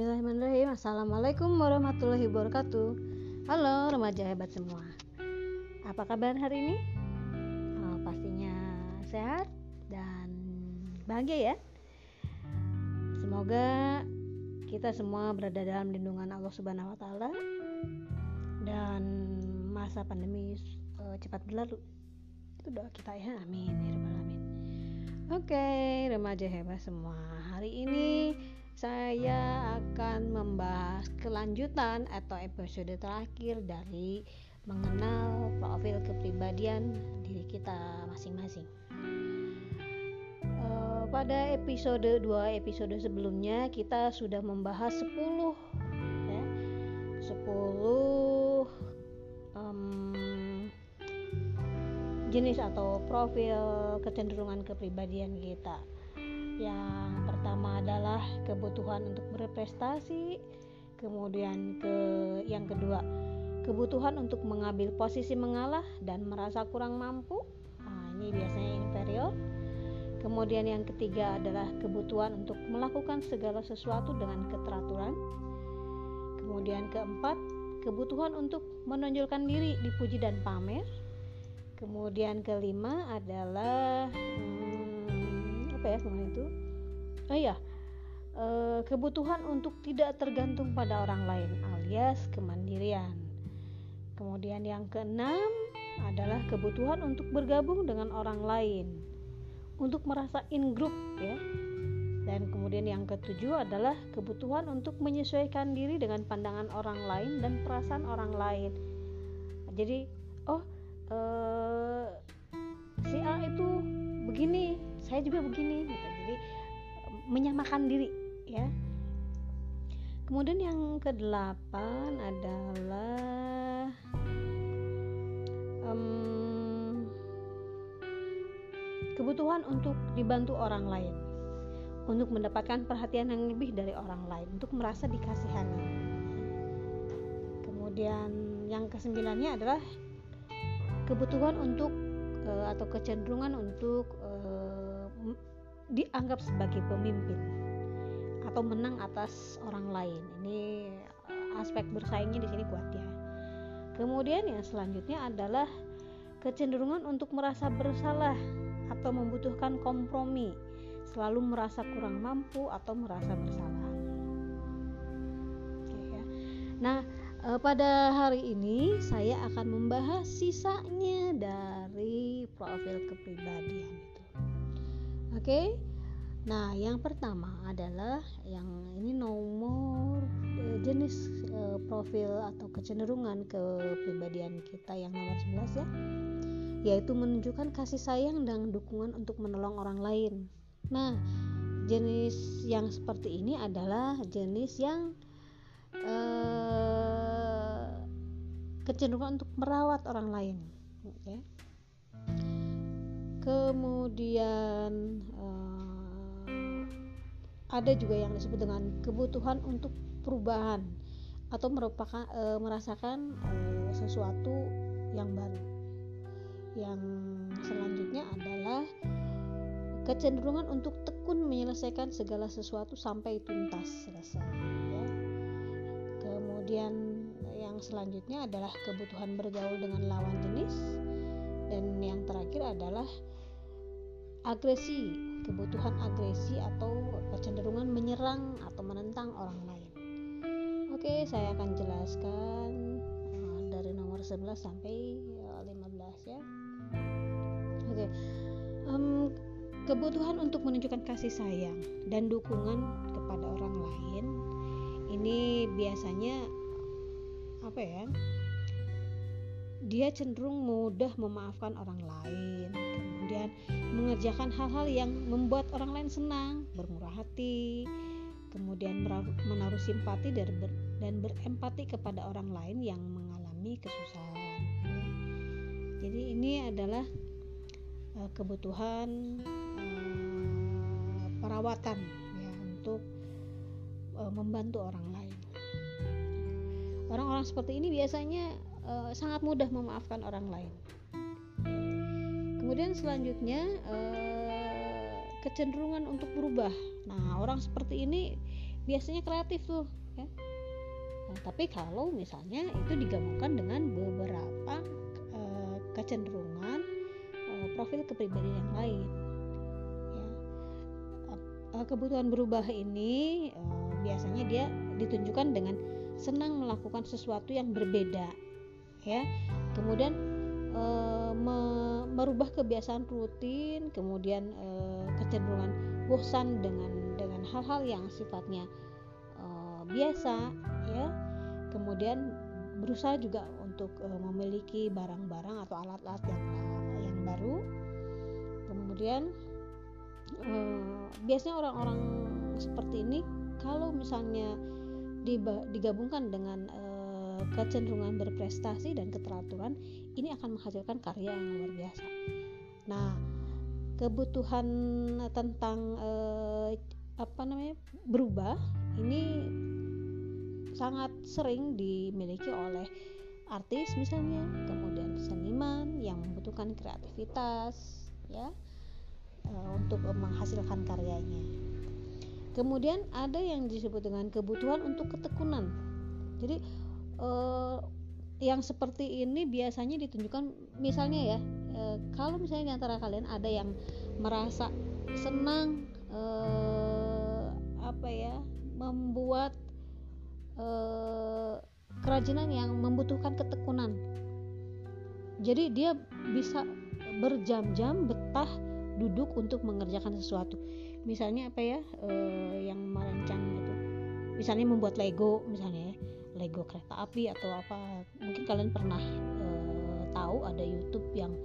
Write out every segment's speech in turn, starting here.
Bismillahirrahmanirrahim Assalamualaikum warahmatullahi wabarakatuh Halo remaja hebat semua Apa kabar hari ini? Oh, pastinya sehat dan bahagia ya Semoga kita semua berada dalam lindungan Allah Subhanahu wa taala dan masa pandemi uh, cepat berlalu. Itu doa kita ya. Amin ya. Oke, remaja hebat semua. Hari ini saya akan membahas kelanjutan atau episode terakhir dari mengenal profil kepribadian diri kita masing-masing. Uh, pada episode 2 episode sebelumnya kita sudah membahas 10 ya. 10 um, jenis atau profil kecenderungan kepribadian kita yang pertama adalah kebutuhan untuk berprestasi kemudian ke yang kedua kebutuhan untuk mengambil posisi mengalah dan merasa kurang mampu. Nah, ini biasanya inferior kemudian yang ketiga adalah kebutuhan untuk melakukan segala sesuatu dengan keteraturan. Kemudian keempat kebutuhan untuk menonjolkan diri dipuji dan pamer. Kemudian kelima adalah hmm, apa ya kemarin itu oh iya. E, kebutuhan untuk tidak tergantung pada orang lain alias kemandirian. Kemudian yang keenam adalah kebutuhan untuk bergabung dengan orang lain. Untuk merasa in group ya. Dan kemudian yang ketujuh adalah kebutuhan untuk menyesuaikan diri dengan pandangan orang lain dan perasaan orang lain. Jadi oh eh, si A itu begini saya juga begini gitu. Jadi menyamakan diri ya. Kemudian yang kedelapan adalah um, kebutuhan untuk dibantu orang lain. Untuk mendapatkan perhatian yang lebih dari orang lain untuk merasa dikasihani. Kemudian yang kesembilannya adalah kebutuhan untuk uh, atau kecenderungan untuk dianggap sebagai pemimpin atau menang atas orang lain. Ini eh, aspek bersaingnya di sini kuat ya. Kemudian yang selanjutnya adalah kecenderungan untuk merasa bersalah atau membutuhkan kompromi, selalu merasa kurang mampu atau merasa bersalah. Ya. Nah, eh, pada hari ini saya akan membahas sisanya dari profil kepribadian. Oke. Nah, yang pertama adalah yang ini nomor e, jenis e, profil atau kecenderungan kepribadian kita yang nomor 11 ya. Yaitu menunjukkan kasih sayang dan dukungan untuk menolong orang lain. Nah, jenis yang seperti ini adalah jenis yang e, kecenderungan untuk merawat orang lain, ya kemudian uh, ada juga yang disebut dengan kebutuhan untuk perubahan atau merupakan uh, merasakan uh, sesuatu yang baru yang selanjutnya adalah kecenderungan untuk tekun menyelesaikan segala sesuatu sampai tuntas selesai ya. kemudian yang selanjutnya adalah kebutuhan bergaul dengan lawan jenis adalah agresi, kebutuhan agresi atau kecenderungan menyerang atau menentang orang lain. Oke, saya akan jelaskan uh, dari nomor 11 sampai uh, eh, 15 ya. Oke. Um, kebutuhan untuk menunjukkan kasih sayang dan dukungan kepada orang lain ini biasanya apa ya? Dia cenderung mudah memaafkan orang lain, kemudian mengerjakan hal-hal yang membuat orang lain senang, bermurah hati, kemudian menaruh simpati dan, ber, dan berempati kepada orang lain yang mengalami kesusahan. Jadi ini adalah uh, kebutuhan uh, perawatan ya untuk uh, membantu orang lain. Orang-orang seperti ini biasanya uh, sangat mudah memaafkan orang lain. Kemudian selanjutnya eh, kecenderungan untuk berubah. Nah orang seperti ini biasanya kreatif tuh ya. Nah, tapi kalau misalnya itu digabungkan dengan beberapa uh, kecenderungan uh, profil kepribadian yang lain ya. Uh, kebutuhan berubah ini uh, biasanya dia ditunjukkan dengan senang melakukan sesuatu yang berbeda ya. Kemudian e, me, merubah kebiasaan rutin kemudian e, kecenderungan bosan dengan dengan hal-hal yang sifatnya e, biasa ya. Kemudian berusaha juga untuk e, memiliki barang-barang atau alat-alat yang yang baru. Kemudian e, biasanya orang-orang seperti ini kalau misalnya digabungkan dengan uh, kecenderungan berprestasi dan keteraturan ini akan menghasilkan karya yang luar biasa. Nah, kebutuhan tentang uh, apa namanya berubah ini sangat sering dimiliki oleh artis misalnya, kemudian seniman yang membutuhkan kreativitas ya uh, untuk menghasilkan karyanya. Kemudian ada yang disebut dengan kebutuhan untuk ketekunan. Jadi eh, yang seperti ini biasanya ditunjukkan misalnya ya eh, kalau misalnya di antara kalian ada yang merasa senang eh, apa ya membuat eh, kerajinan yang membutuhkan ketekunan. Jadi dia bisa berjam-jam betah duduk untuk mengerjakan sesuatu. Misalnya apa ya uh, yang merancang itu. Misalnya membuat Lego misalnya ya Lego kereta api atau apa mungkin kalian pernah uh, tahu ada YouTube yang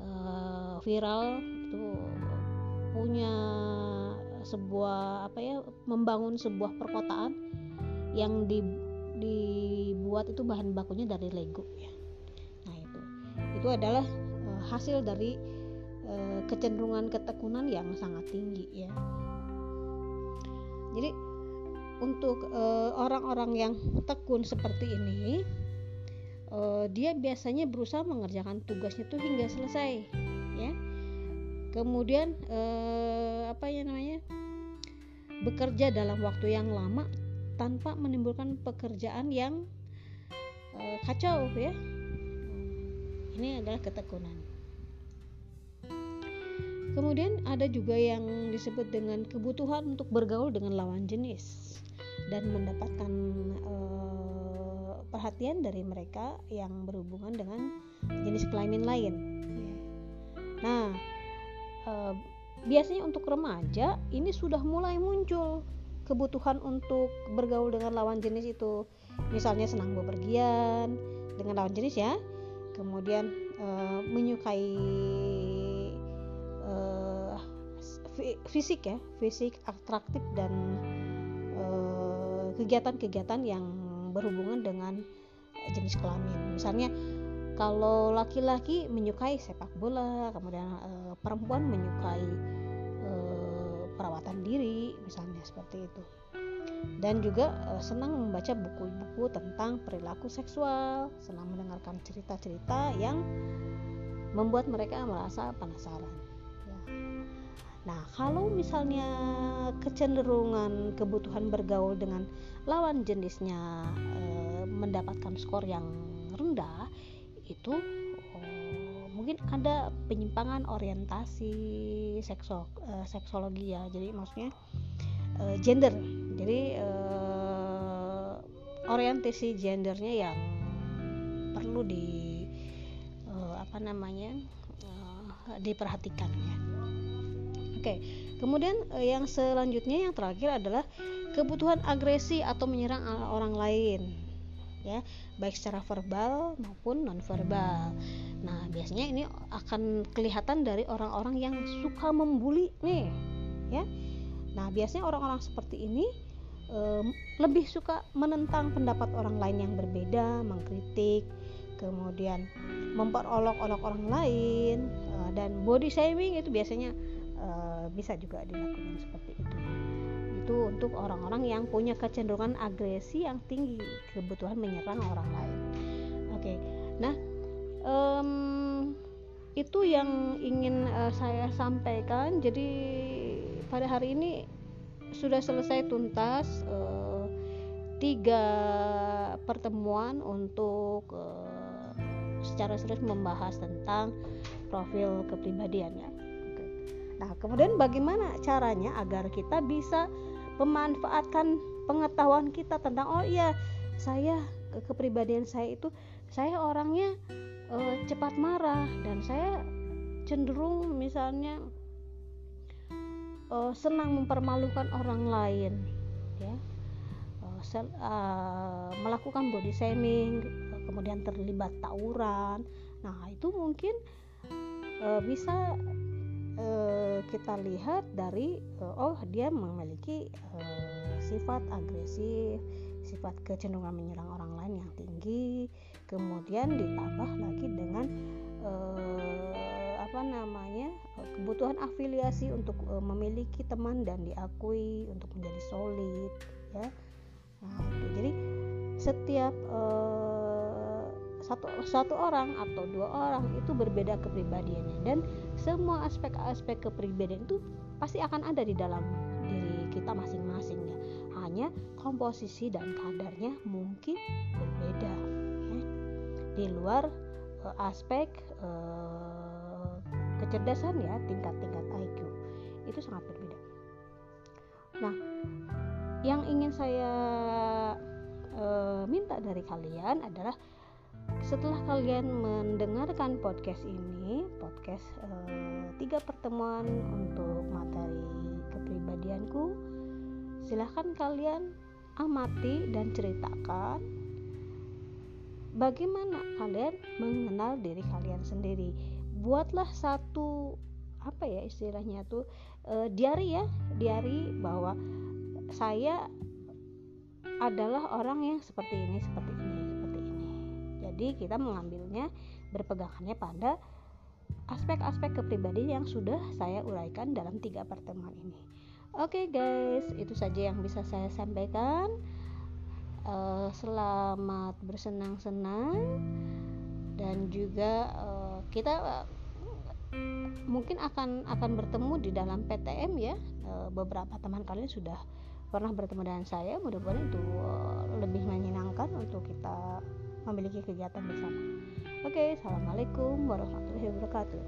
uh, viral itu punya sebuah apa ya membangun sebuah perkotaan yang di, dibuat itu bahan bakunya dari Lego ya. Nah itu. Itu adalah uh, hasil dari Eh, kecenderungan ketekunan yang sangat tinggi ya. Jadi untuk eh, orang-orang uh, yang tekun seperti ini uh, dia biasanya berusaha mengerjakan tugasnya tuh hingga selesai ya. Kemudian uh, apa ya namanya bekerja dalam waktu yang lama tanpa menimbulkan pekerjaan yang kacau ya. Ini adalah ketekunan Kemudian ada juga yang disebut dengan kebutuhan untuk bergaul dengan lawan jenis dan mendapatkan uh, perhatian dari mereka yang berhubungan dengan jenis kelamin lain. Nah, uh, biasanya untuk remaja ini sudah mulai muncul kebutuhan untuk bergaul dengan lawan jenis itu. Misalnya senang bepergian dengan lawan jenis ya. Kemudian uh, menyukai fisik ya fisik atraktif dan kegiatan kegiatan-kegiatan yang berhubungan dengan jenis kelamin. Misalnya kalau laki-laki menyukai sepak bola kemudian uh, perempuan menyukai perawatan diri misalnya seperti itu. Dan juga uh, senang membaca buku-buku tentang perilaku seksual senang mendengarkan cerita-cerita yang membuat mereka merasa penasaran Nah, kalau misalnya kecenderungan kebutuhan bergaul dengan lawan jenisnya e, mendapatkan skor yang rendah, itu oh, mungkin ada penyimpangan orientasi sekso, e, seksologi ya. Jadi maksudnya e, gender. Jadi e, orientasi gendernya yang perlu di e, apa namanya e, diperhatikan ya. Oke, kemudian eh, yang selanjutnya yang terakhir adalah kebutuhan agresi atau menyerang orang lain, ya, baik secara verbal maupun nonverbal. Nah, biasanya ini akan kelihatan dari orang-orang yang suka membuli nih, ya. Nah, biasanya orang-orang seperti ini e, lebih suka menentang pendapat orang lain yang berbeda, mengkritik, kemudian memperolok-olok orang lain, e, dan body shaming itu biasanya Eh, bisa juga dilakukan seperti itu. Itu untuk orang-orang yang punya kecenderungan agresi yang tinggi kebutuhan menyerang orang lain. Oke nah um, itu yang ingin uh, saya sampaikan. Jadi pada hari ini sudah selesai tuntas uh, tiga pertemuan untuk uh, secara serius membahas tentang profil kepribadian ya. Nah, kemudian bagaimana caranya agar kita bisa memanfaatkan pengetahuan kita tentang oh iya saya kepribadian saya itu saya orangnya uh, cepat marah dan saya cenderung misalnya uh, senang mempermalukan orang lain. Ya. Uh, sel, melakukan body shaming kemudian terlibat tawuran. Nah itu mungkin bisa uh, kita lihat dari uh, oh dia memiliki uh, sifat agresif sifat kecenderungan menyerang orang lain yang tinggi kemudian ditambah lagi dengan apa namanya kebutuhan afiliasi untuk memiliki teman dan diakui untuk menjadi solid ya. Nah itu. Jadi setiap uh, satu satu orang atau dua orang itu berbeda kepribadiannya. Dan semua aspek-aspek kepribadian itu pasti akan ada di dalam diri kita masing-masing ya. Hanya komposisi dan kadarnya mungkin berbeda ya. di luar uh, aspek uh, kecerdasan ya tingkat-tingkat IQ itu sangat berbeda. Nah yang ingin saya uh, minta dari kalian adalah setelah kalian mendengarkan podcast ini podcast uh, tiga pertemuan untuk materi kepribadianku silahkan kalian amati dan ceritakan bagaimana kalian mengenal diri kalian sendiri. Buatlah satu apa ya istilahnya tuh e, diary ya diary bahwa saya adalah orang yang seperti ini seperti ini jadi kita mengambilnya berpegangannya pada aspek-aspek kepribadian yang sudah saya uraikan dalam tiga pertemuan ini Oke okay guys, itu saja yang bisa saya sampaikan. Uh, selamat bersenang-senang dan juga uh, kita uh, mungkin akan akan bertemu di dalam PTM ya. Uh, beberapa teman kalian sudah pernah bertemu dengan saya. Mudah-mudahan itu uh, lebih menyenangkan untuk kita memiliki kegiatan bersama. Oke, okay, assalamualaikum warahmatullahi wabarakatuh.